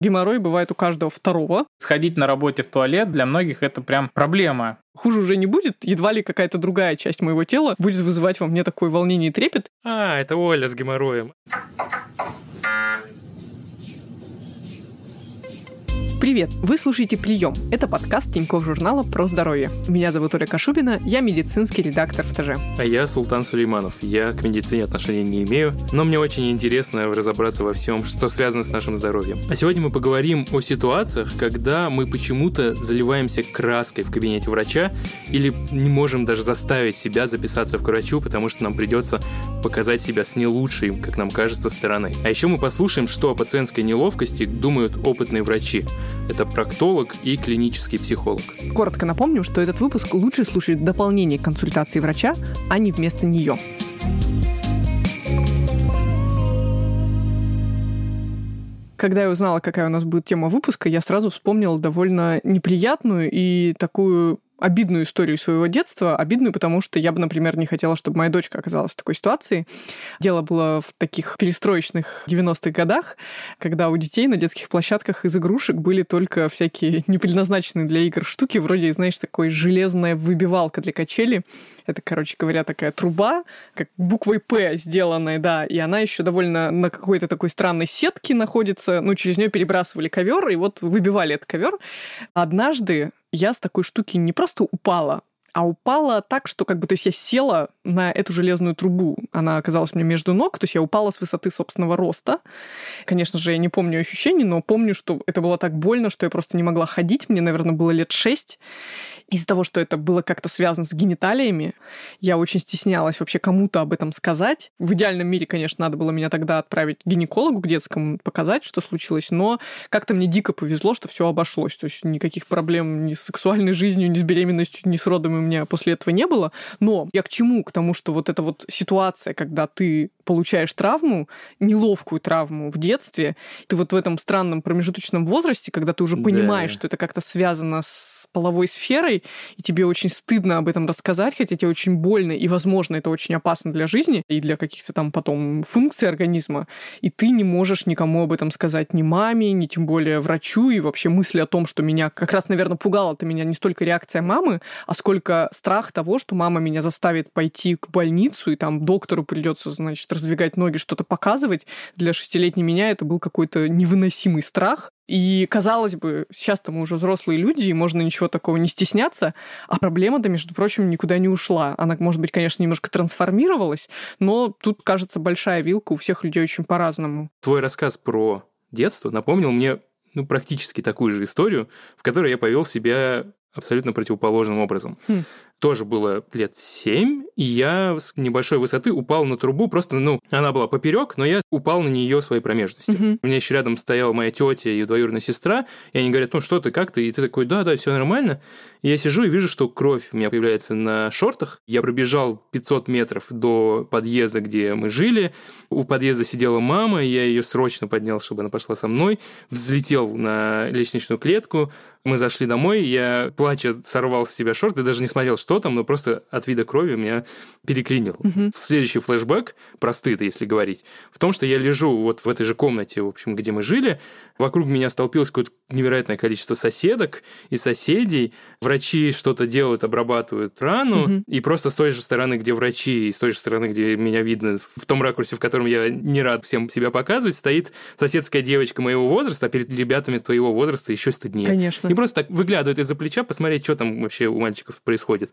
Геморрой бывает у каждого второго. Сходить на работе в туалет для многих это прям проблема. Хуже уже не будет, едва ли какая-то другая часть моего тела будет вызывать во мне такое волнение и трепет. А, это Оля с геморроем. Привет! Вы слушаете «Прием». Это подкаст Тинькофф журнала про здоровье. Меня зовут Оля Кашубина, я медицинский редактор в ТЖ. А я Султан Сулейманов. Я к медицине отношения не имею, но мне очень интересно разобраться во всем, что связано с нашим здоровьем. А сегодня мы поговорим о ситуациях, когда мы почему-то заливаемся краской в кабинете врача или не можем даже заставить себя записаться к врачу, потому что нам придется показать себя с не лучшей, как нам кажется, стороны. А еще мы послушаем, что о пациентской неловкости думают опытные врачи. Это проктолог и клинический психолог. Коротко напомню, что этот выпуск лучше слушать в дополнение к консультации врача, а не вместо нее. Когда я узнала, какая у нас будет тема выпуска, я сразу вспомнила довольно неприятную и такую обидную историю своего детства. Обидную, потому что я бы, например, не хотела, чтобы моя дочка оказалась в такой ситуации. Дело было в таких перестроечных 90-х годах, когда у детей на детских площадках из игрушек были только всякие непредназначенные для игр штуки, вроде, знаешь, такой железная выбивалка для качели. Это, короче говоря, такая труба, как буквой «П» сделанная, да, и она еще довольно на какой-то такой странной сетке находится. Ну, через нее перебрасывали ковер, и вот выбивали этот ковер. Однажды я с такой штуки не просто упала, а упала так, что как бы, то есть я села на эту железную трубу. Она оказалась мне между ног, то есть я упала с высоты собственного роста. Конечно же, я не помню ощущений, но помню, что это было так больно, что я просто не могла ходить. Мне, наверное, было лет шесть. Из-за того, что это было как-то связано с гениталиями, я очень стеснялась вообще кому-то об этом сказать. В идеальном мире, конечно, надо было меня тогда отправить к гинекологу, к детскому, показать, что случилось, но как-то мне дико повезло, что все обошлось. То есть никаких проблем ни с сексуальной жизнью, ни с беременностью, ни с родом меня после этого не было. Но я к чему? К тому, что вот эта вот ситуация, когда ты получаешь травму, неловкую травму в детстве, ты вот в этом странном промежуточном возрасте, когда ты уже понимаешь, да. что это как-то связано с половой сферой, и тебе очень стыдно об этом рассказать, хотя тебе очень больно, и, возможно, это очень опасно для жизни и для каких-то там потом функций организма, и ты не можешь никому об этом сказать ни маме, ни тем более врачу, и вообще мысли о том, что меня как раз, наверное, пугала это меня не столько реакция мамы, а сколько страх того, что мама меня заставит пойти к больницу, и там доктору придется, значит, раздвигать ноги, что-то показывать. Для шестилетней меня это был какой-то невыносимый страх, и, казалось бы, сейчас-то мы уже взрослые люди, и можно ничего такого не стесняться, а проблема-то, между прочим, никуда не ушла. Она, может быть, конечно, немножко трансформировалась, но тут, кажется, большая вилка у всех людей очень по-разному. Твой рассказ про детство напомнил мне ну, практически такую же историю, в которой я повел себя абсолютно противоположным образом. Хм тоже было лет семь, и я с небольшой высоты упал на трубу, просто, ну, она была поперек, но я упал на нее своей промежностью. Угу. У меня еще рядом стояла моя тетя и двоюродная сестра, и они говорят, ну что ты, как ты? И ты такой, да, да, все нормально. И я сижу и вижу, что кровь у меня появляется на шортах. Я пробежал 500 метров до подъезда, где мы жили. У подъезда сидела мама, я ее срочно поднял, чтобы она пошла со мной. Взлетел на лестничную клетку. Мы зашли домой, я, плача, сорвал с себя шорты, даже не смотрел, что там, но просто от вида крови меня переклинил. Угу. Следующий флешбэк, про стыд, если говорить, в том, что я лежу вот в этой же комнате, в общем, где мы жили, вокруг меня столпилось какое-то невероятное количество соседок и соседей, врачи что-то делают, обрабатывают рану, угу. и просто с той же стороны, где врачи, и с той же стороны, где меня видно, в том ракурсе, в котором я не рад всем себя показывать, стоит соседская девочка моего возраста, а перед ребятами твоего возраста еще стыднее. Конечно. И просто так выглядывает из-за плеча, посмотреть, что там вообще у мальчиков происходит.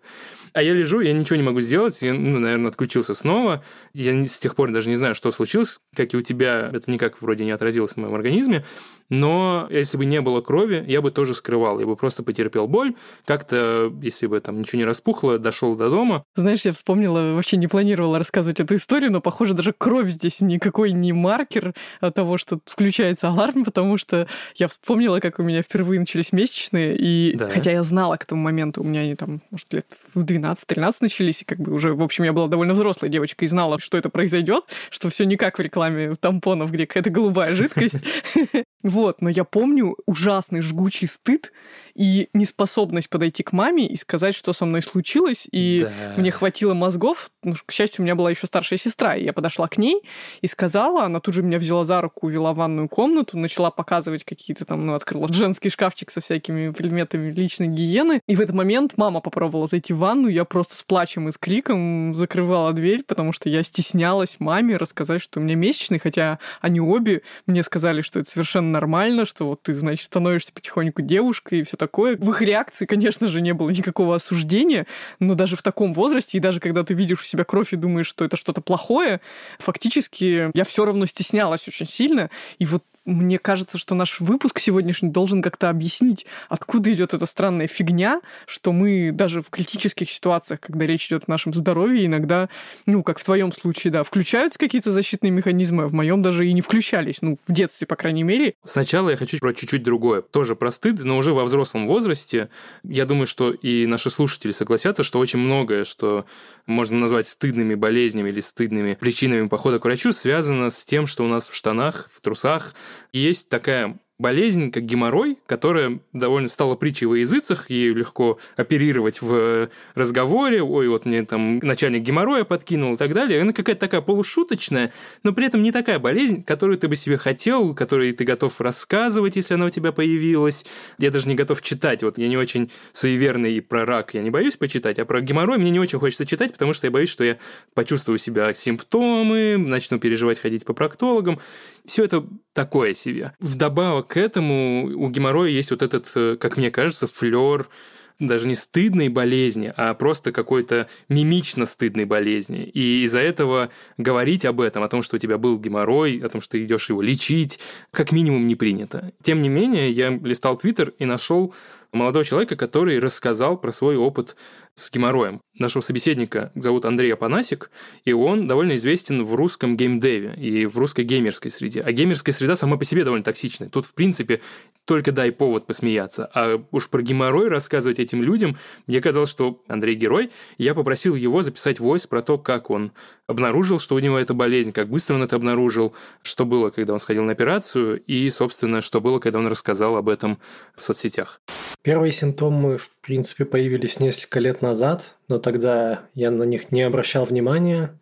А я лежу, я ничего не могу сделать, я, ну, наверное, отключился снова. Я с тех пор даже не знаю, что случилось, как и у тебя, это никак вроде не отразилось в моем организме, но если бы не было крови, я бы тоже скрывал, я бы просто потерпел боль, как-то, если бы там ничего не распухло, дошел до дома. Знаешь, я вспомнила, вообще не планировала рассказывать эту историю, но, похоже, даже кровь здесь никакой не маркер того, что включается аларм, потому что я вспомнила, как у меня впервые начались месячные, и да. хотя я знала к тому моменту, у меня они там, может, лет в 12-13 начались, и как бы уже, в общем, я была довольно взрослой девочкой и знала, что это произойдет, что все не как в рекламе тампонов, где какая-то голубая жидкость. Вот, но я помню ужасный жгучий стыд и неспособность подойти к маме и сказать, что со мной случилось, и мне хватило мозгов. Ну, к счастью, у меня была еще старшая сестра, и я подошла к ней и сказала, она тут же меня взяла за руку, увела в ванную комнату, начала показывать какие-то там, ну, открыла женский шкафчик со всякими предметами личной гигиены. И в этот момент мама попробовала зайти в ванну, я просто с плачем и с криком закрывала дверь, потому что я стеснялась маме рассказать, что у меня месячный, хотя они обе мне сказали, что это совершенно нормально, что вот ты, значит, становишься потихоньку девушкой и все такое. В их реакции, конечно же, не было никакого осуждения, но даже в таком возрасте, и даже когда ты видишь у себя кровь и думаешь, что это что-то плохое, фактически я все равно стеснялась очень сильно. И вот мне кажется, что наш выпуск сегодняшний должен как-то объяснить, откуда идет эта странная фигня, что мы даже в критических ситуациях, когда речь идет о нашем здоровье, иногда, ну, как в твоем случае, да, включаются какие-то защитные механизмы, а в моем даже и не включались, ну, в детстве, по крайней мере. Сначала я хочу про чуть-чуть другое. Тоже про стыд, но уже во взрослом возрасте. Я думаю, что и наши слушатели согласятся, что очень многое, что можно назвать стыдными болезнями или стыдными причинами похода к врачу, связано с тем, что у нас в штанах, в трусах есть такая болезнь, как геморрой, которая довольно стала притчей во языцах, ею легко оперировать в разговоре, ой, вот мне там начальник геморроя подкинул и так далее. Она какая-то такая полушуточная, но при этом не такая болезнь, которую ты бы себе хотел, которую ты готов рассказывать, если она у тебя появилась. Я даже не готов читать, вот я не очень суеверный про рак я не боюсь почитать, а про геморрой мне не очень хочется читать, потому что я боюсь, что я почувствую себя симптомы, начну переживать, ходить по проктологам. Все это такое себе. Вдобавок к этому у геморроя есть вот этот, э, как мне кажется, флер даже не стыдной болезни, а просто какой-то мимично стыдной болезни. И из-за этого говорить об этом, о том, что у тебя был геморрой, о том, что ты идешь его лечить, как минимум не принято. Тем не менее, я листал Твиттер и нашел молодого человека, который рассказал про свой опыт с геморроем. Нашего собеседника зовут Андрей Апанасик, и он довольно известен в русском геймдеве и в русской геймерской среде. А геймерская среда сама по себе довольно токсичная. Тут, в принципе, только дай повод посмеяться. А уж про геморрой рассказывать этим людям, мне казалось, что Андрей герой. Я попросил его записать войс про то, как он обнаружил, что у него эта болезнь, как быстро он это обнаружил, что было, когда он сходил на операцию, и, собственно, что было, когда он рассказал об этом в соцсетях. Первые симптомы, в принципе, появились несколько лет назад, но тогда я на них не обращал внимания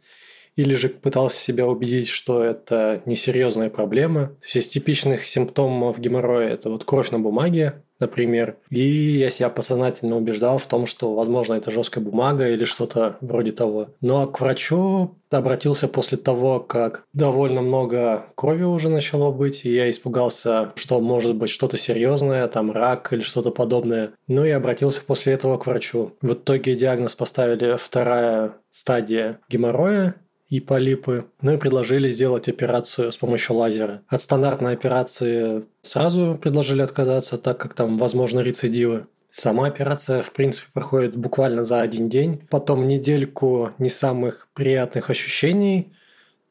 или же пытался себя убедить, что это несерьезная проблема. То есть из типичных симптомов геморроя это вот кровь на бумаге, например. И я себя подсознательно убеждал в том, что, возможно, это жесткая бумага или что-то вроде того. А к врачу обратился после того, как довольно много крови уже начало быть, и я испугался, что может быть что-то серьезное, там рак или что-то подобное. Ну и обратился после этого к врачу. В итоге диагноз поставили вторая стадия геморроя, и полипы. Ну и предложили сделать операцию с помощью лазера. От стандартной операции сразу предложили отказаться, так как там возможны рецидивы. Сама операция, в принципе, проходит буквально за один день. Потом недельку не самых приятных ощущений,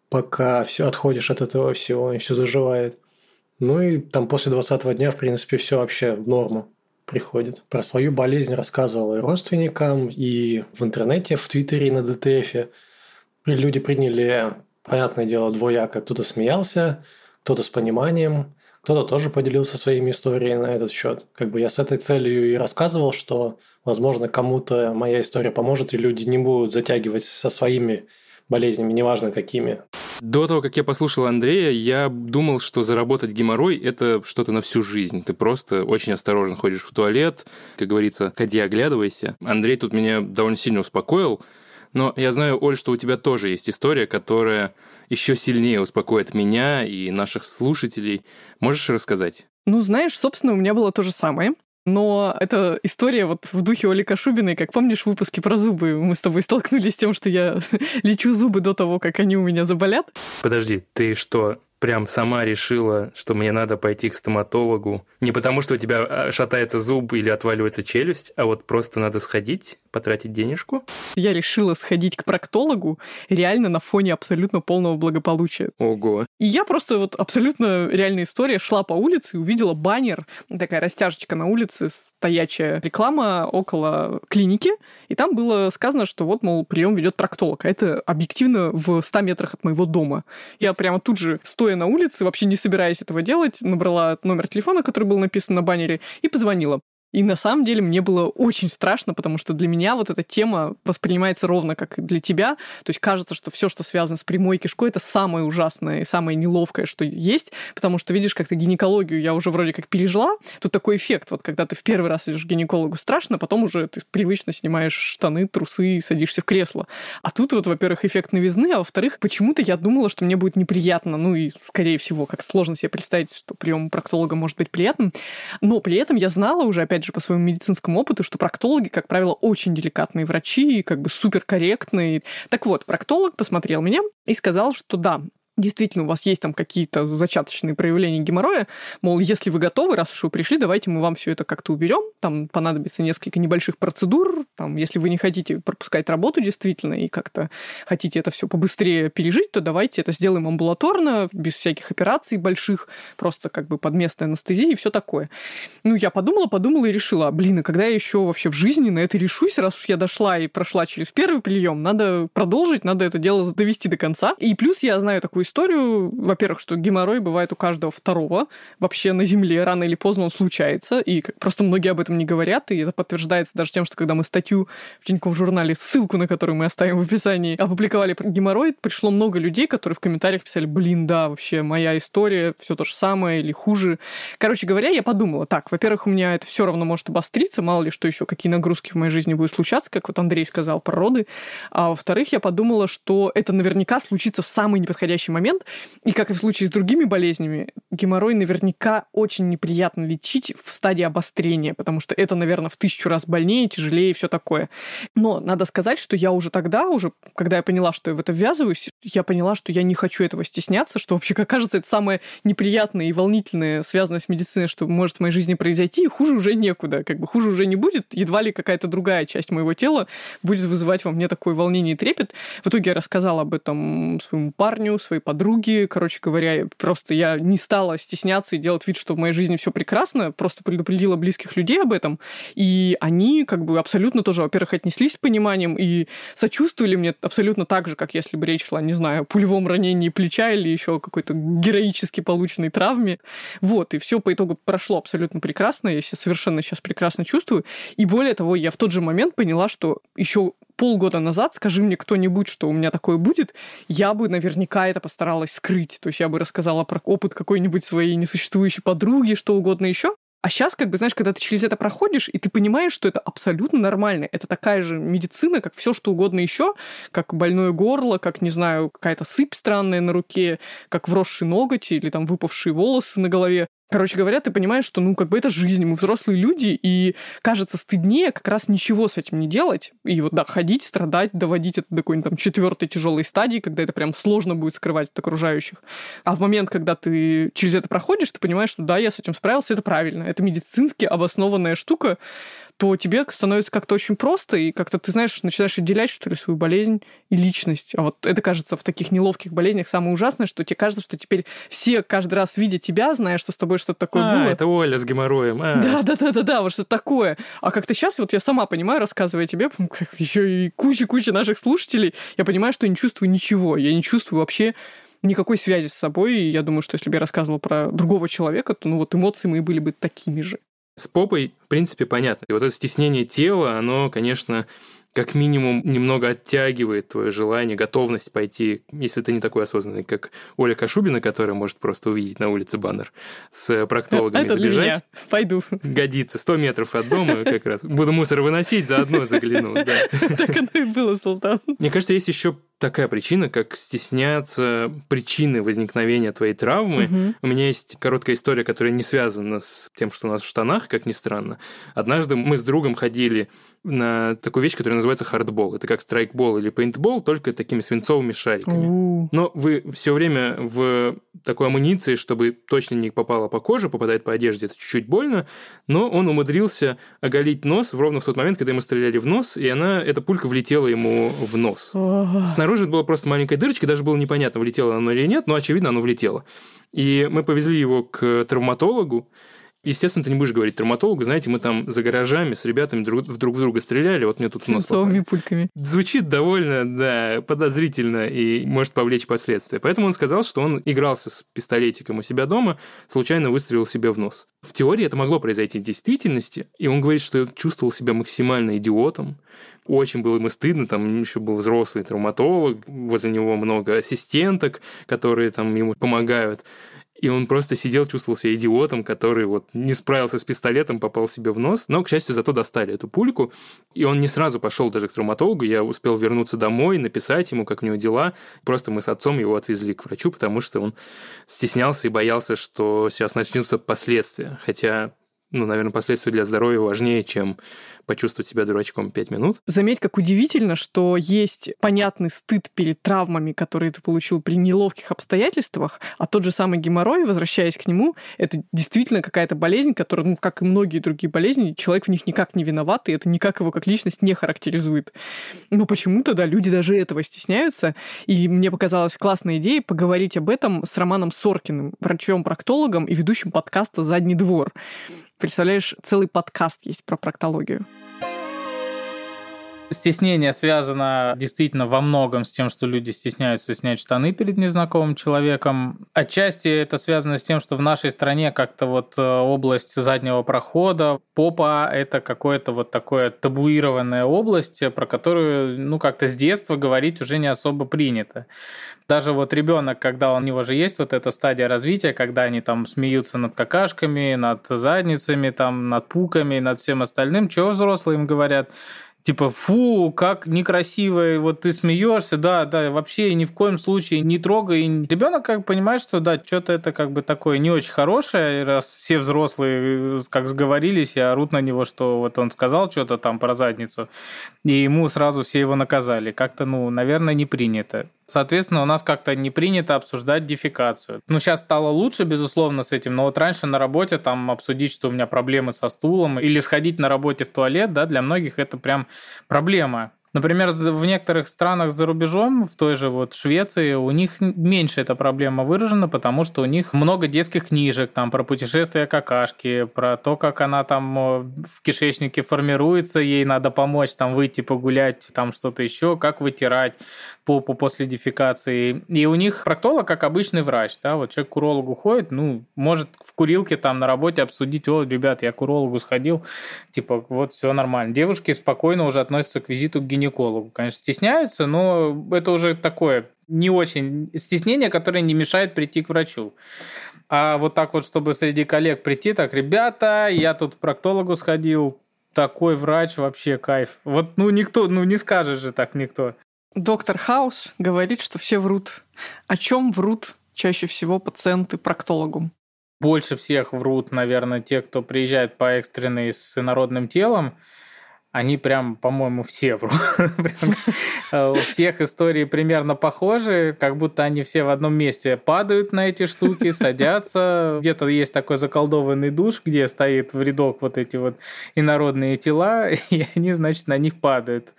пока все отходишь от этого всего и все заживает. Ну и там после 20 дня, в принципе, все вообще в норму приходит. Про свою болезнь рассказывал и родственникам, и в интернете, в Твиттере, и на ДТФе. Люди приняли, понятное дело, двояко. Кто-то смеялся, кто-то с пониманием, кто-то тоже поделился своими историями на этот счет. Как бы я с этой целью и рассказывал, что, возможно, кому-то моя история поможет, и люди не будут затягивать со своими болезнями, неважно какими. До того, как я послушал Андрея, я думал, что заработать геморрой – это что-то на всю жизнь. Ты просто очень осторожно ходишь в туалет, как говорится, ходи, оглядывайся. Андрей тут меня довольно сильно успокоил, но я знаю, Оль, что у тебя тоже есть история, которая еще сильнее успокоит меня и наших слушателей. Можешь рассказать? Ну, знаешь, собственно, у меня было то же самое. Но эта история вот в духе Оли Кашубиной, как помнишь в выпуске про зубы, мы с тобой столкнулись с тем, что я лечу зубы до того, как они у меня заболят. Подожди, ты что, прям сама решила, что мне надо пойти к стоматологу. Не потому, что у тебя а, шатается зуб или отваливается челюсть, а вот просто надо сходить потратить денежку. Я решила сходить к проктологу реально на фоне абсолютно полного благополучия. Ого. И я просто вот абсолютно реальная история. Шла по улице и увидела баннер, такая растяжечка на улице, стоячая реклама около клиники. И там было сказано, что вот, мол, прием ведет проктолог. А это объективно в 100 метрах от моего дома. Я прямо тут же, стоя на улице, вообще не собираясь этого делать, набрала номер телефона, который был написан на баннере, и позвонила. И на самом деле мне было очень страшно, потому что для меня вот эта тема воспринимается ровно как для тебя. То есть кажется, что все, что связано с прямой кишкой, это самое ужасное и самое неловкое, что есть, потому что видишь, как-то гинекологию я уже вроде как пережила. Тут такой эффект, вот когда ты в первый раз идешь к гинекологу, страшно, потом уже ты привычно снимаешь штаны, трусы и садишься в кресло. А тут вот, во-первых, эффект новизны, а во-вторых, почему-то я думала, что мне будет неприятно. Ну и, скорее всего, как сложно себе представить, что прием проктолога может быть приятным. Но при этом я знала уже, опять опять же, по своему медицинскому опыту, что проктологи, как правило, очень деликатные врачи, как бы суперкорректные. Так вот, проктолог посмотрел меня и сказал, что да, действительно у вас есть там какие-то зачаточные проявления геморроя, мол, если вы готовы, раз уж вы пришли, давайте мы вам все это как-то уберем, там понадобится несколько небольших процедур, там, если вы не хотите пропускать работу действительно и как-то хотите это все побыстрее пережить, то давайте это сделаем амбулаторно, без всяких операций больших, просто как бы под местной анестезией и все такое. Ну, я подумала, подумала и решила, блин, а когда я еще вообще в жизни на это решусь, раз уж я дошла и прошла через первый прием, надо продолжить, надо это дело довести до конца. И плюс я знаю такую историю. Во-первых, что геморрой бывает у каждого второго. Вообще на Земле рано или поздно он случается. И просто многие об этом не говорят. И это подтверждается даже тем, что когда мы статью в Тинькофф журнале, ссылку на которую мы оставим в описании, опубликовали про геморрой, пришло много людей, которые в комментариях писали, блин, да, вообще моя история, все то же самое или хуже. Короче говоря, я подумала, так, во-первых, у меня это все равно может обостриться, мало ли что еще, какие нагрузки в моей жизни будут случаться, как вот Андрей сказал про роды. А во-вторых, я подумала, что это наверняка случится в самый неподходящий момент. И как и в случае с другими болезнями, геморрой наверняка очень неприятно лечить в стадии обострения, потому что это, наверное, в тысячу раз больнее, тяжелее и все такое. Но надо сказать, что я уже тогда, уже когда я поняла, что я в это ввязываюсь, я поняла, что я не хочу этого стесняться, что вообще, как кажется, это самое неприятное и волнительное, связанное с медициной, что может в моей жизни произойти, и хуже уже некуда. Как бы хуже уже не будет, едва ли какая-то другая часть моего тела будет вызывать во мне такое волнение и трепет. В итоге я рассказала об этом своему парню, своей подруги. Короче говоря, просто я не стала стесняться и делать вид, что в моей жизни все прекрасно, просто предупредила близких людей об этом. И они как бы абсолютно тоже, во-первых, отнеслись с пониманием и сочувствовали мне абсолютно так же, как если бы речь шла, не знаю, о пулевом ранении плеча или еще какой-то героически полученной травме. Вот, и все по итогу прошло абсолютно прекрасно, я себя совершенно сейчас прекрасно чувствую. И более того, я в тот же момент поняла, что еще полгода назад, скажи мне кто-нибудь, что у меня такое будет, я бы наверняка это постаралась скрыть. То есть я бы рассказала про опыт какой-нибудь своей несуществующей подруги, что угодно еще. А сейчас, как бы, знаешь, когда ты через это проходишь, и ты понимаешь, что это абсолютно нормально. Это такая же медицина, как все что угодно еще, как больное горло, как, не знаю, какая-то сыпь странная на руке, как вросший ноготь или там выпавшие волосы на голове. Короче говоря, ты понимаешь, что, ну, как бы это жизнь, мы взрослые люди, и кажется стыднее как раз ничего с этим не делать. И вот, да, ходить, страдать, доводить это до какой-нибудь там четвертой тяжелой стадии, когда это прям сложно будет скрывать от окружающих. А в момент, когда ты через это проходишь, ты понимаешь, что да, я с этим справился, это правильно. Это медицински обоснованная штука, то тебе становится как-то очень просто, и как-то ты, знаешь, начинаешь отделять, что ли, свою болезнь и личность. А вот это, кажется, в таких неловких болезнях самое ужасное, что тебе кажется, что теперь все каждый раз, видя тебя, зная, что с тобой что-то такое а, было... это Оля с геморроем. А. Да, да, да, да, да, вот что-то такое. А как-то сейчас, вот я сама понимаю, рассказывая тебе, как еще и куча-куча наших слушателей, я понимаю, что я не чувствую ничего. Я не чувствую вообще никакой связи с собой. И я думаю, что если бы я рассказывала про другого человека, то ну вот эмоции мои были бы такими же. С попой, в принципе, понятно. И вот это стеснение тела, оно, конечно, как минимум немного оттягивает твое желание, готовность пойти, если ты не такой осознанный, как Оля Кашубина, которая может просто увидеть на улице баннер с проктологами Это забежать. Меня. Пойду. Годится. 100 метров от дома как раз. Буду мусор выносить, заодно загляну. Да. Так оно и было, Султан. Мне кажется, есть еще такая причина, как стесняться причины возникновения твоей травмы. Угу. У меня есть короткая история, которая не связана с тем, что у нас в штанах, как ни странно. Однажды мы с другом ходили на такую вещь, которая называется хардбол. Это как страйкбол или пейнтбол, только такими свинцовыми шариками. У-у-у. Но вы все время в такой амуниции, чтобы точно не попало по коже, попадает по одежде, это чуть-чуть больно, но он умудрился оголить нос ровно в тот момент, когда ему стреляли в нос, и она, эта пулька влетела ему в нос. Снаружи это была просто маленькая дырочка, даже было непонятно, влетела она или нет, но, очевидно, оно влетело. И мы повезли его к травматологу, Естественно, ты не будешь говорить травматологу, знаете, мы там за гаражами с ребятами друг, друг в друга стреляли, вот мне тут в нос пульками. Звучит довольно, да, подозрительно и может повлечь последствия. Поэтому он сказал, что он игрался с пистолетиком у себя дома, случайно выстрелил себе в нос. В теории это могло произойти в действительности, и он говорит, что чувствовал себя максимально идиотом, очень было ему стыдно, там еще был взрослый травматолог, возле него много ассистенток, которые там ему помогают. И он просто сидел, чувствовал себя идиотом, который вот не справился с пистолетом, попал себе в нос. Но, к счастью, зато достали эту пульку. И он не сразу пошел даже к травматологу. Я успел вернуться домой, написать ему, как у него дела. Просто мы с отцом его отвезли к врачу, потому что он стеснялся и боялся, что сейчас начнутся последствия. Хотя ну, наверное, последствия для здоровья важнее, чем почувствовать себя дурачком 5 минут. Заметь, как удивительно, что есть понятный стыд перед травмами, которые ты получил при неловких обстоятельствах, а тот же самый геморрой, возвращаясь к нему, это действительно какая-то болезнь, которая, ну, как и многие другие болезни, человек в них никак не виноват, и это никак его как личность не характеризует. Но почему-то, да, люди даже этого стесняются, и мне показалась классная идея поговорить об этом с Романом Соркиным, врачом-проктологом и ведущим подкаста «Задний двор». Представляешь, целый подкаст есть про проктологию. Стеснение связано действительно во многом с тем, что люди стесняются снять штаны перед незнакомым человеком. Отчасти это связано с тем, что в нашей стране как-то вот э, область заднего прохода, попа — это какое-то вот такое табуированная область, про которую, ну, как-то с детства говорить уже не особо принято. Даже вот ребенок, когда у него же есть вот эта стадия развития, когда они там смеются над какашками, над задницами, там, над пуками, над всем остальным, чего взрослые им говорят? Типа, фу, как некрасиво, вот ты смеешься, да, да, вообще ни в коем случае не трогай. Ребенок как понимает, что да, что-то это как бы такое не очень хорошее, раз все взрослые э, как сговорились и орут на него, что вот он сказал что-то там про задницу, и ему сразу все его наказали. Как-то, ну, наверное, не принято. Соответственно, у нас как-то не принято обсуждать дефекацию. Ну, сейчас стало лучше, безусловно, с этим, но вот раньше на работе там обсудить, что у меня проблемы со стулом, или сходить на работе в туалет, да, для многих это прям проблема. Например, в некоторых странах за рубежом, в той же вот Швеции, у них меньше эта проблема выражена, потому что у них много детских книжек там про путешествия какашки, про то, как она там в кишечнике формируется, ей надо помочь там выйти погулять, там что-то еще, как вытирать попу после дефекации. И у них проктолог как обычный врач, да, вот человек к урологу ходит, ну, может в курилке там на работе обсудить, о, ребят, я к урологу сходил, типа, вот все нормально. Девушки спокойно уже относятся к визиту к гинекологу. Конечно, стесняются, но это уже такое не очень стеснение, которое не мешает прийти к врачу. А вот так вот, чтобы среди коллег прийти, так, ребята, я тут к проктологу сходил, такой врач вообще кайф. Вот, ну, никто, ну, не скажет же так никто. Доктор Хаус говорит, что все врут. О чем врут чаще всего пациенты проктологу? Больше всех врут, наверное, те, кто приезжает по экстренной с инородным телом, они прям, по-моему, все врут. Э, у всех истории примерно похожи, как будто они все в одном месте падают на эти штуки, садятся. Где-то есть такой заколдованный душ, где стоит в рядок вот эти вот инородные тела, и они, значит, на них падают.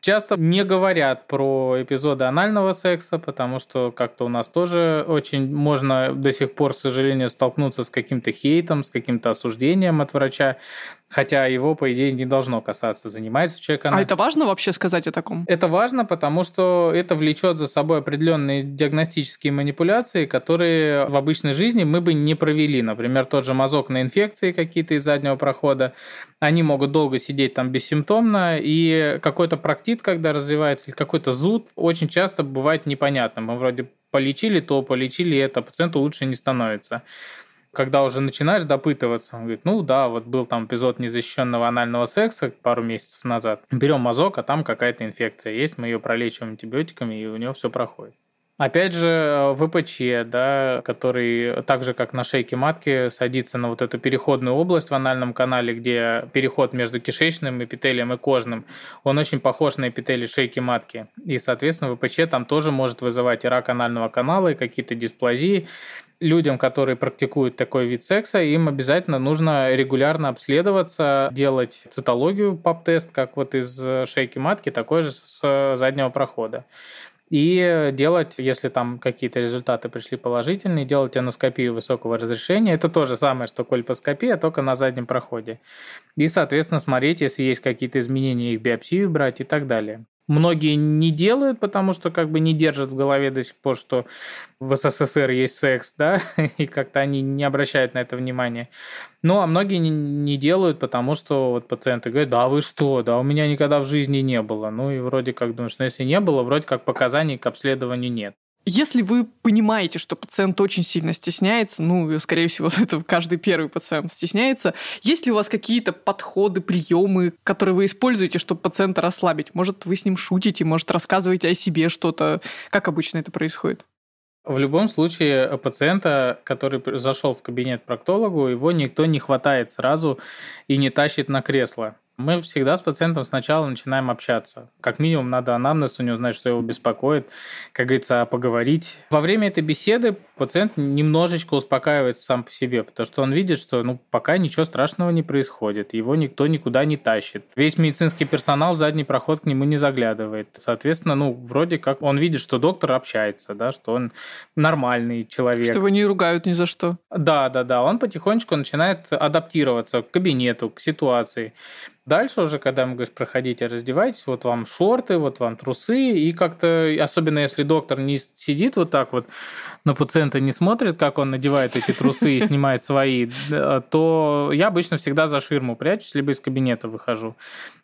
Часто не говорят про эпизоды анального секса, потому что как-то у нас тоже очень можно до сих пор, к сожалению, столкнуться с каким-то хейтом, с каким-то осуждением от врача, хотя его, по идее, не должно касаться, занимается человек. А это важно вообще сказать о таком? Это важно, потому что это влечет за собой определенные диагностические манипуляции, которые в обычной жизни мы бы не провели. Например, тот же мазок на инфекции какие-то из заднего прохода. Они могут долго сидеть там бессимптомно, и какой-то практически простатит, когда развивается, или какой-то зуд, очень часто бывает непонятным. Мы вроде полечили то, полечили это, пациенту лучше не становится. когда уже начинаешь допытываться, он говорит, ну да, вот был там эпизод незащищенного анального секса пару месяцев назад. Берем мазок, а там какая-то инфекция есть, мы ее пролечиваем антибиотиками, и у нее все проходит. Опять же, э, ВПЧ, да, который так же, как на шейке матки, садится на вот эту переходную область в анальном канале, где переход между кишечным эпителием и кожным, он очень похож на эпителий шейки матки. И, соответственно, ВПЧ там тоже может вызывать и рак анального канала, и какие-то дисплазии. Людям, которые практикуют такой вид секса, им обязательно нужно регулярно обследоваться, делать цитологию, пап-тест, как вот из шейки матки, такой же с заднего прохода и делать, если там какие-то результаты пришли положительные, делать эноскопию высокого разрешения. Это то же самое, что кольпоскопия, только на заднем проходе. И, соответственно, смотреть, если есть какие-то изменения, их биопсию брать и так далее. Многие не делают, потому что как бы не держат в голове до сих пор, что в СССР есть секс, да, и как-то они не обращают на это внимания. Ну, а многие не делают, потому что вот пациенты говорят, да вы что, да у меня никогда в жизни не было. Ну и вроде как думаешь, ну если не было, вроде как показаний к обследованию нет. Если вы понимаете, что пациент очень сильно стесняется, ну, скорее всего, это каждый первый пациент стесняется, есть ли у вас какие-то подходы, приемы, которые вы используете, чтобы пациента расслабить? Может, вы с ним шутите, может, рассказываете о себе что-то? Как обычно это происходит? В любом случае, пациента, который зашел в кабинет проктологу, его никто не хватает сразу и не тащит на кресло. Мы всегда с пациентом сначала начинаем общаться. Как минимум надо анамнез у него знать, что его беспокоит, как говорится, поговорить. Во время этой беседы пациент немножечко успокаивается сам по себе, потому что он видит, что ну, пока ничего страшного не происходит, его никто никуда не тащит. Весь медицинский персонал в задний проход к нему не заглядывает. Соответственно, ну, вроде как он видит, что доктор общается, да, что он нормальный человек. Что его не ругают ни за что. Да, да, да. Он потихонечку начинает адаптироваться к кабинету, к ситуации. Дальше уже, когда ему говоришь, проходите, раздевайтесь, вот вам шорты, вот вам трусы, и как-то, особенно если доктор не сидит вот так вот на пациента, не смотрит, как он надевает эти трусы и снимает свои, то я обычно всегда за ширму прячусь, либо из кабинета выхожу.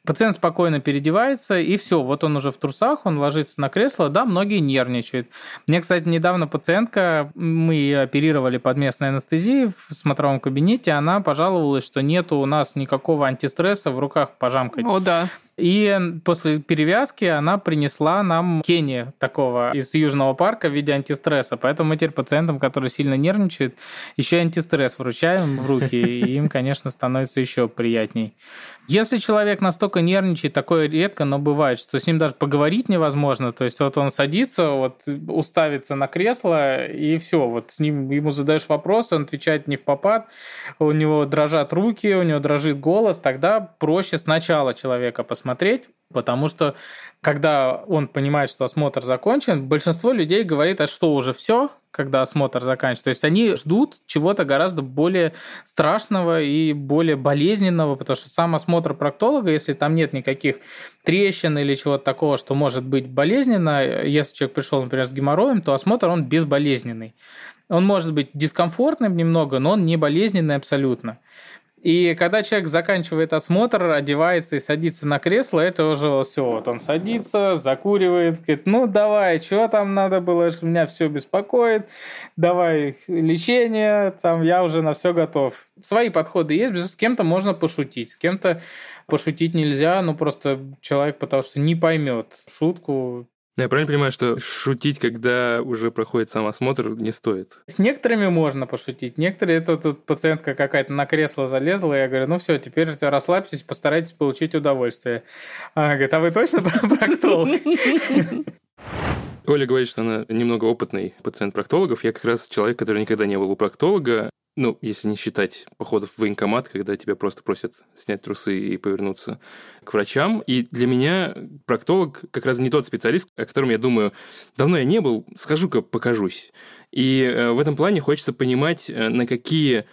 Пациент спокойно переодевается, и все, вот он уже в трусах, он ложится на кресло, да, многие нервничают. Мне, кстати, недавно пациентка, мы ее оперировали под местной анестезией в смотровом кабинете, она пожаловалась, что нету у нас никакого антистресса в руках пожамкать. О, да. И после перевязки она принесла нам Кенни такого из Южного парка в виде антистресса. Поэтому мы теперь пациентам, которые сильно нервничают, еще антистресс вручаем в руки, и им, конечно, становится еще приятней. Если человек настолько нервничает, такое редко, но бывает, что с ним даже поговорить невозможно. То есть вот он садится, вот уставится на кресло, и все, вот с ним ему задаешь вопрос, он отвечает не в попад, у него дрожат руки, у него дрожит голос, тогда проще сначала человека посмотреть, потому что когда он понимает, что осмотр закончен, большинство людей говорит, а что уже все, когда осмотр заканчивается. То есть они ждут чего-то гораздо более страшного и более болезненного, потому что сам осмотр проктолога, если там нет никаких трещин или чего-то такого, что может быть болезненно, если человек пришел, например, с геморроем, то осмотр он безболезненный. Он может быть дискомфортным немного, но он не болезненный абсолютно. И когда человек заканчивает осмотр, одевается и садится на кресло, это уже все. Вот он садится, закуривает, говорит, ну давай, что там надо было, что меня все беспокоит, давай лечение, там я уже на все готов. Свои подходы есть, с кем-то можно пошутить, с кем-то пошутить нельзя, ну просто человек потому что не поймет шутку, я правильно понимаю, что шутить, когда уже проходит сам осмотр, не стоит? С некоторыми можно пошутить. Некоторые, это тут пациентка какая-то на кресло залезла, я говорю, ну все, теперь расслабьтесь, постарайтесь получить удовольствие. Она говорит, а вы точно проктолог? Оля говорит, что она немного опытный пациент проктологов. Я как раз человек, который никогда не был у проктолога. Ну, если не считать походов в военкомат, когда тебя просто просят снять трусы и повернуться к врачам. И для меня проктолог как раз не тот специалист, о котором я думаю, давно я не был, схожу-ка покажусь. И э, в этом плане хочется понимать, э, на какие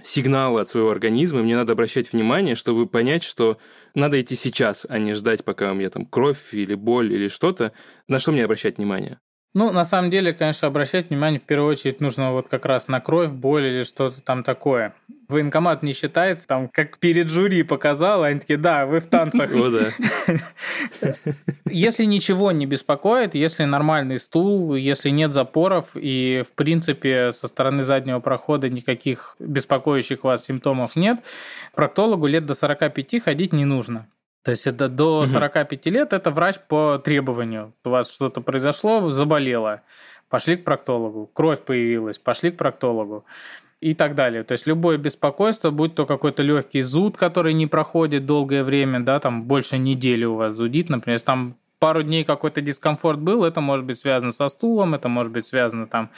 сигналы от своего организма мне надо обращать внимание, чтобы понять, что надо идти сейчас, а не ждать, пока у меня там кровь или боль или что-то. На что мне обращать внимание? Ну, на самом деле, конечно, обращать внимание в первую очередь нужно вот как раз на кровь, боль или что-то там такое. Военкомат не считается, там, как перед жюри показал, они такие, да, вы в танцах. Если ничего не беспокоит, если нормальный стул, если нет запоров и, в принципе, со стороны заднего прохода никаких беспокоящих вас симптомов нет, проктологу лет до 45 ходить не нужно. То есть это до угу. 45 лет это врач по требованию. У вас что-то произошло, заболело. Пошли к проктологу. Кровь появилась, пошли к проктологу и так далее. То есть любое беспокойство, будь то какой-то легкий зуд, который не проходит долгое время, да, там больше недели у вас зудит, например, если там пару дней какой-то дискомфорт был, это может быть связано со стулом, это может быть связано там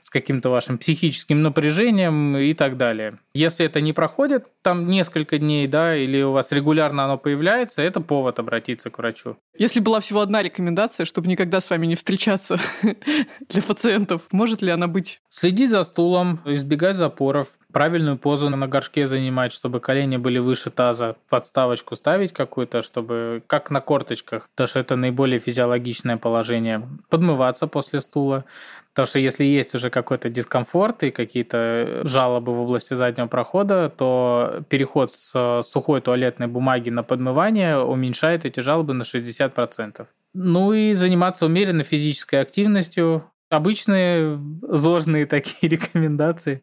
с каким-то вашим психическим напряжением и так далее. Если это не проходит там несколько дней, да, или у вас регулярно оно появляется, это повод обратиться к врачу. Если была всего одна рекомендация, чтобы никогда с вами не встречаться для пациентов, может ли она быть? Следить за стулом, избегать запоров, правильную позу на горшке занимать, чтобы колени были выше таза, подставочку ставить какую-то, чтобы как на корточках, потому что это наиболее физиологичное положение. Подмываться после стула, потому что если есть уже какой-то дискомфорт и какие-то жалобы в области заднего прохода, то переход с сухой туалетной бумаги на подмывание уменьшает эти жалобы на 60%. Ну и заниматься умеренной физической активностью. Обычные зожные такие рекомендации.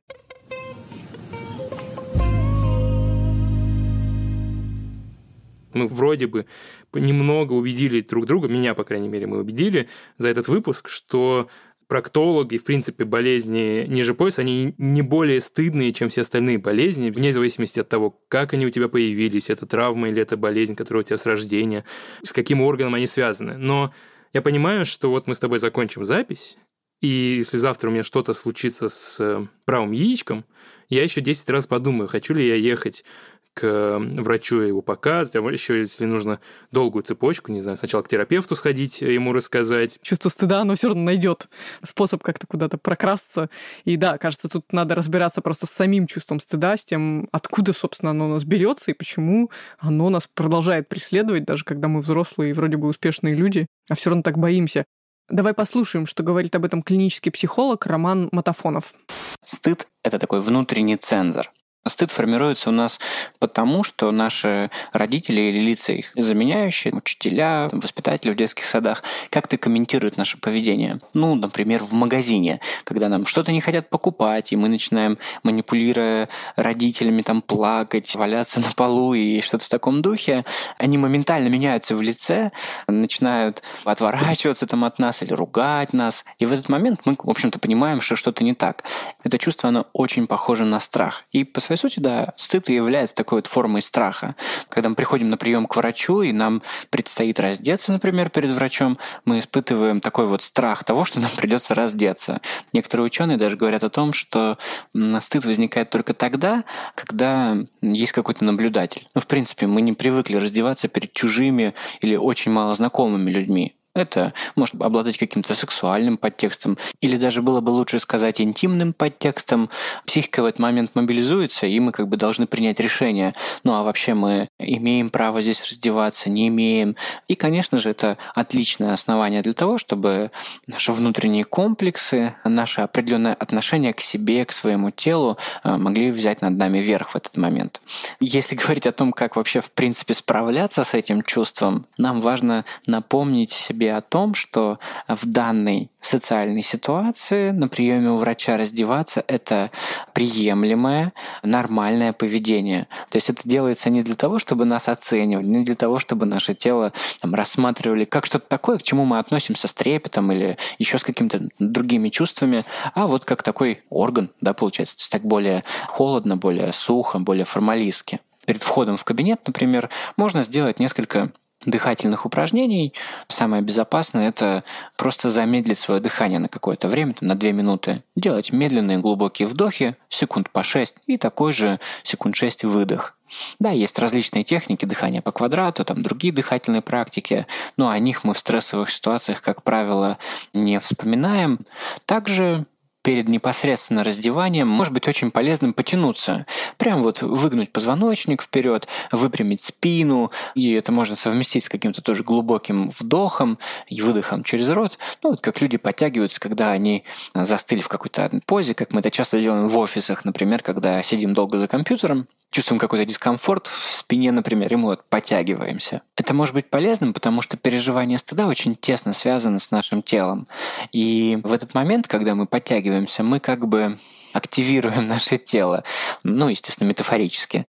Мы вроде бы немного убедили друг друга, меня, по крайней мере, мы убедили за этот выпуск, что проктологи, в принципе, болезни ниже пояса, они не более стыдные, чем все остальные болезни, вне зависимости от того, как они у тебя появились, это травма или это болезнь, которая у тебя с рождения, с каким органом они связаны. Но я понимаю, что вот мы с тобой закончим запись, и если завтра у меня что-то случится с э, правым яичком, я еще 10 раз подумаю, хочу ли я ехать к врачу его показывать, а еще, если нужно долгую цепочку, не знаю, сначала к терапевту сходить, ему рассказать. Чувство стыда, оно все равно найдет способ как-то куда-то прокрасться. И да, кажется, тут надо разбираться просто с самим чувством стыда, с тем, откуда, собственно, оно у нас берется и почему оно нас продолжает преследовать, даже когда мы взрослые и вроде бы успешные люди, а все равно так боимся. Давай послушаем, что говорит об этом клинический психолог Роман Матафонов. Стыд – это такой внутренний цензор. Стыд формируется у нас потому, что наши родители или лица их заменяющие, учителя, воспитатели в детских садах, как-то комментируют наше поведение. Ну, например, в магазине, когда нам что-то не хотят покупать, и мы начинаем, манипулируя родителями, там плакать, валяться на полу и что-то в таком духе, они моментально меняются в лице, начинают отворачиваться там от нас или ругать нас. И в этот момент мы, в общем-то, понимаем, что что-то не так. Это чувство, оно очень похоже на страх. И по своей сути, да, стыд и является такой вот формой страха. Когда мы приходим на прием к врачу, и нам предстоит раздеться, например, перед врачом, мы испытываем такой вот страх того, что нам придется раздеться. Некоторые ученые даже говорят о том, что стыд возникает только тогда, когда есть какой-то наблюдатель. Ну, в принципе, мы не привыкли раздеваться перед чужими или очень мало знакомыми людьми. Это может обладать каким-то сексуальным подтекстом, или даже было бы лучше сказать интимным подтекстом. Психика в этот момент мобилизуется, и мы как бы должны принять решение. Ну а вообще мы имеем право здесь раздеваться, не имеем. И, конечно же, это отличное основание для того, чтобы наши внутренние комплексы, наше определенное отношение к себе, к своему телу э, могли взять над нами верх в этот момент. Если говорить о том, как вообще в принципе справляться с этим чувством, нам важно напомнить себе себе о том, что в данной социальной ситуации на приеме у врача раздеваться – это приемлемое, нормальное поведение. То есть это делается не для того, чтобы нас оценивали, не для того, чтобы наше тело там, рассматривали как что-то такое, к чему мы относимся с трепетом или еще с какими-то другими чувствами, а вот как такой орган, да, получается. То есть так более холодно, более сухо, более формалистски. Перед входом в кабинет, например, можно сделать несколько дыхательных упражнений. Самое безопасное – это просто замедлить свое дыхание на какое-то время, на 2 минуты. Делать медленные глубокие вдохи, секунд по 6, и такой же секунд 6 выдох. Да, есть различные техники дыхания по квадрату, там другие дыхательные практики, но о них мы в стрессовых ситуациях, как правило, не вспоминаем. Также перед непосредственно раздеванием может быть очень полезным потянуться. Прям вот выгнуть позвоночник вперед, выпрямить спину, и это можно совместить с каким-то тоже глубоким вдохом и выдохом через рот. Ну, вот как люди подтягиваются, когда они застыли в какой-то позе, как мы это часто делаем в офисах, например, когда сидим долго за компьютером, чувствуем какой-то дискомфорт в спине, например, и мы вот подтягиваемся. Это может быть полезным, потому что переживание стыда очень тесно связано с нашим телом. И в этот момент, когда мы подтягиваемся, мы как бы активируем наше тело, ну, естественно, метафорически.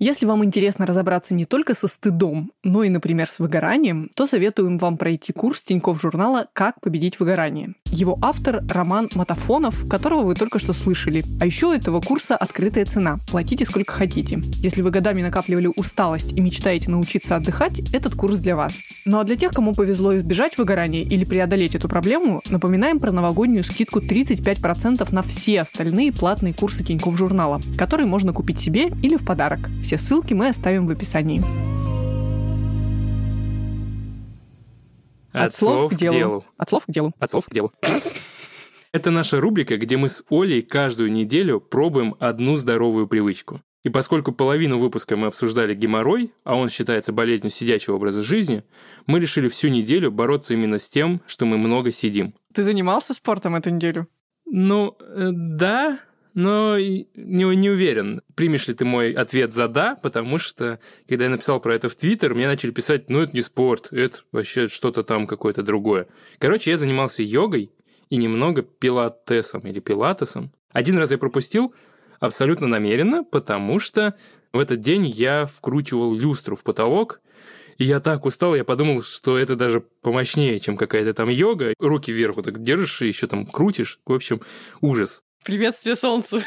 Если вам интересно разобраться не только со стыдом, но и, например, с выгоранием, то советуем вам пройти курс Тинькофф журнала «Как победить выгорание». Его автор – Роман Матафонов, которого вы только что слышали. А еще у этого курса открытая цена. Платите сколько хотите. Если вы годами накапливали усталость и мечтаете научиться отдыхать, этот курс для вас. Ну а для тех, кому повезло избежать выгорания или преодолеть эту проблему, напоминаем про новогоднюю скидку 35% на все остальные платные курсы Тинькофф журнала, которые можно купить себе или в подарок. Все ссылки мы оставим в описании. От, От слов, к, делу. делу. От слов к делу. От слов к делу. Это наша рубрика, где мы с Олей каждую неделю пробуем одну здоровую привычку. И поскольку половину выпуска мы обсуждали геморрой, а он считается болезнью сидячего образа жизни, мы решили всю неделю бороться именно с тем, что мы много сидим. Ты занимался спортом эту неделю? Ну, э, да, но не, не уверен, примешь ли ты мой ответ за «да», потому что, когда я написал про это в Твиттер, мне начали писать, ну, это не спорт, это вообще что-то там какое-то другое. Короче, я занимался йогой и немного пилатесом или пилатесом. Один раз я пропустил абсолютно намеренно, потому что в этот день я вкручивал люстру в потолок, и я так устал, я подумал, что это даже помощнее, чем какая-то там йога. Руки вверх вот так держишь и еще там крутишь. В общем, ужас. Приветствие солнцу.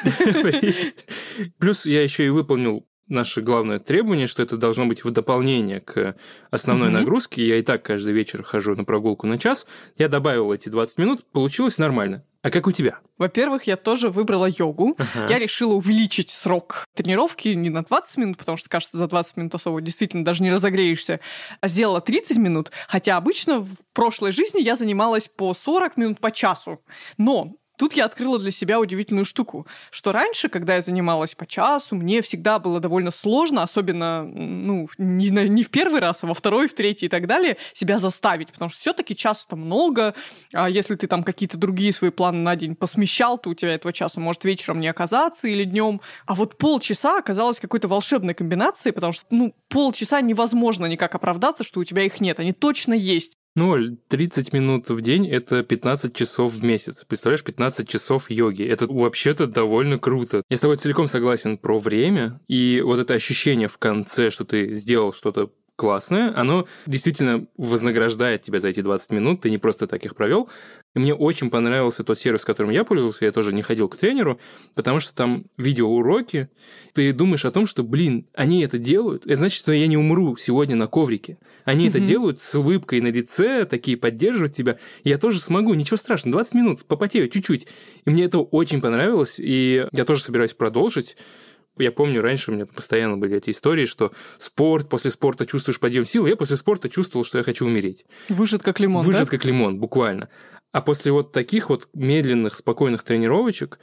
Плюс я еще и выполнил наше главное требование, что это должно быть в дополнение к основной угу. нагрузке. Я и так каждый вечер хожу на прогулку на час. Я добавил эти 20 минут, получилось нормально. А как у тебя? Во-первых, я тоже выбрала йогу. Ага. Я решила увеличить срок тренировки не на 20 минут, потому что, кажется, за 20 минут особо действительно даже не разогреешься, а сделала 30 минут. Хотя обычно в прошлой жизни я занималась по 40 минут по часу. Но Тут я открыла для себя удивительную штуку, что раньше, когда я занималась по часу, мне всегда было довольно сложно, особенно ну, не, не в первый раз, а во второй, в третий и так далее, себя заставить, потому что все-таки часа-то много, а если ты там какие-то другие свои планы на день посмещал, то у тебя этого часа может вечером не оказаться или днем. А вот полчаса оказалось какой-то волшебной комбинацией, потому что ну, полчаса невозможно никак оправдаться, что у тебя их нет. Они точно есть. Ну, 30 минут в день – это 15 часов в месяц. Представляешь, 15 часов йоги. Это вообще-то довольно круто. Я с тобой целиком согласен про время. И вот это ощущение в конце, что ты сделал что-то классное, оно действительно вознаграждает тебя за эти 20 минут, ты не просто так их провел. И мне очень понравился тот сервис, которым я пользовался, я тоже не ходил к тренеру, потому что там видеоуроки, ты думаешь о том, что, блин, они это делают, это значит, что я не умру сегодня на коврике. Они mm-hmm. это делают с улыбкой на лице, такие поддерживают тебя. Я тоже смогу, ничего страшного, 20 минут, попотею чуть-чуть. И мне это очень понравилось, и я тоже собираюсь продолжить. Я помню, раньше у меня постоянно были эти истории, что спорт, после спорта чувствуешь подъем сил. Я после спорта чувствовал, что я хочу умереть. Выжат как лимон, Выжат да? как лимон, буквально. А после вот таких вот медленных, спокойных тренировочек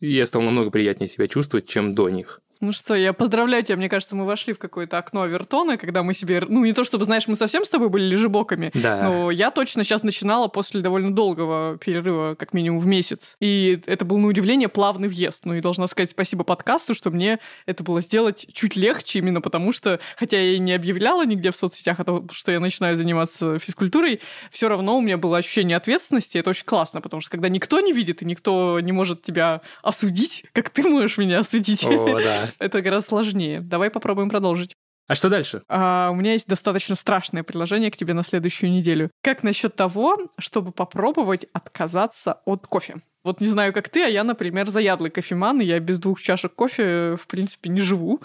я стал намного приятнее себя чувствовать, чем до них. Ну что, я поздравляю тебя. Мне кажется, мы вошли в какое-то окно Авертона, когда мы себе... Ну, не то чтобы, знаешь, мы совсем с тобой были лежебоками, да. но я точно сейчас начинала после довольно долгого перерыва, как минимум в месяц. И это был, на удивление, плавный въезд. Ну и должна сказать спасибо подкасту, что мне это было сделать чуть легче, именно потому что, хотя я и не объявляла нигде в соцсетях о том, что я начинаю заниматься физкультурой, все равно у меня было ощущение ответственности. Это очень классно, потому что когда никто не видит и никто не может тебя осудить, как ты можешь меня осудить. О, да. Это гораздо сложнее. Давай попробуем продолжить. А что дальше? А, у меня есть достаточно страшное предложение к тебе на следующую неделю. Как насчет того, чтобы попробовать отказаться от кофе? Вот не знаю, как ты, а я, например, заядлый кофеман, и я без двух чашек кофе, в принципе, не живу.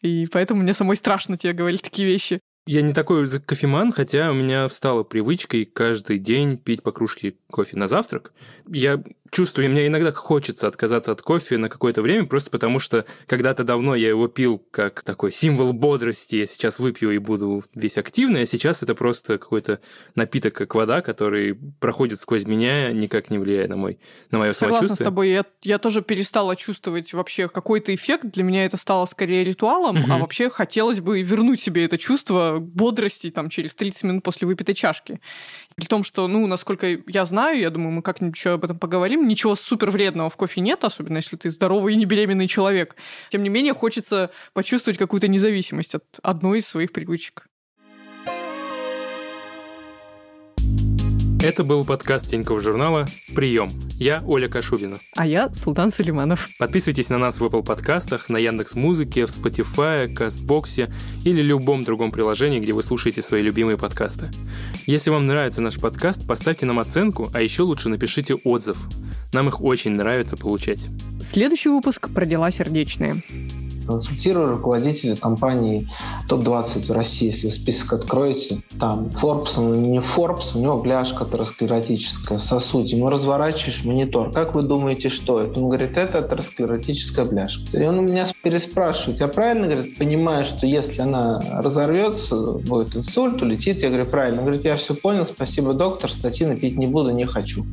И поэтому мне самой страшно тебе говорить такие вещи. Я не такой кофеман, хотя у меня стала привычкой каждый день пить по кружке кофе на завтрак. Я чувствую, мне иногда хочется отказаться от кофе на какое-то время, просто потому что когда-то давно я его пил как такой символ бодрости, я сейчас выпью и буду весь активный, а сейчас это просто какой-то напиток, как вода, который проходит сквозь меня, никак не влияя на, мой, на мое Согласна самочувствие. с тобой. Я, я тоже перестала чувствовать вообще какой-то эффект. Для меня это стало скорее ритуалом, Мгм. а вообще хотелось бы вернуть себе это чувство бодрости там через 30 минут после выпитой чашки. При том, что, ну, насколько я знаю, я думаю, мы как-нибудь еще об этом поговорим, ничего супер вредного в кофе нет, особенно если ты здоровый и не беременный человек. Тем не менее, хочется почувствовать какую-то независимость от одной из своих привычек. Это был подкаст Тинькофф журнала «Прием». Я Оля Кашубина. А я Султан Салиманов. Подписывайтесь на нас в Apple подкастах, на Яндекс Музыке, в Spotify, Кастбоксе или любом другом приложении, где вы слушаете свои любимые подкасты. Если вам нравится наш подкаст, поставьте нам оценку, а еще лучше напишите отзыв. Нам их очень нравится получать. Следующий выпуск про дела сердечные. Консультирую руководителей компаний топ-20 в России, если список откроете. Там Forbes, он не Forbes, у него бляшка атеросклеротическая, сосуд. Ему разворачиваешь монитор. Как вы думаете, что это? Он говорит, это атеросклеротическая бляшка. И он у меня переспрашивает, я правильно, говорит, понимаю, что если она разорвется, будет инсульт, улетит? Я говорю, правильно. Он говорит, я все понял, спасибо, доктор, статины пить не буду, не хочу.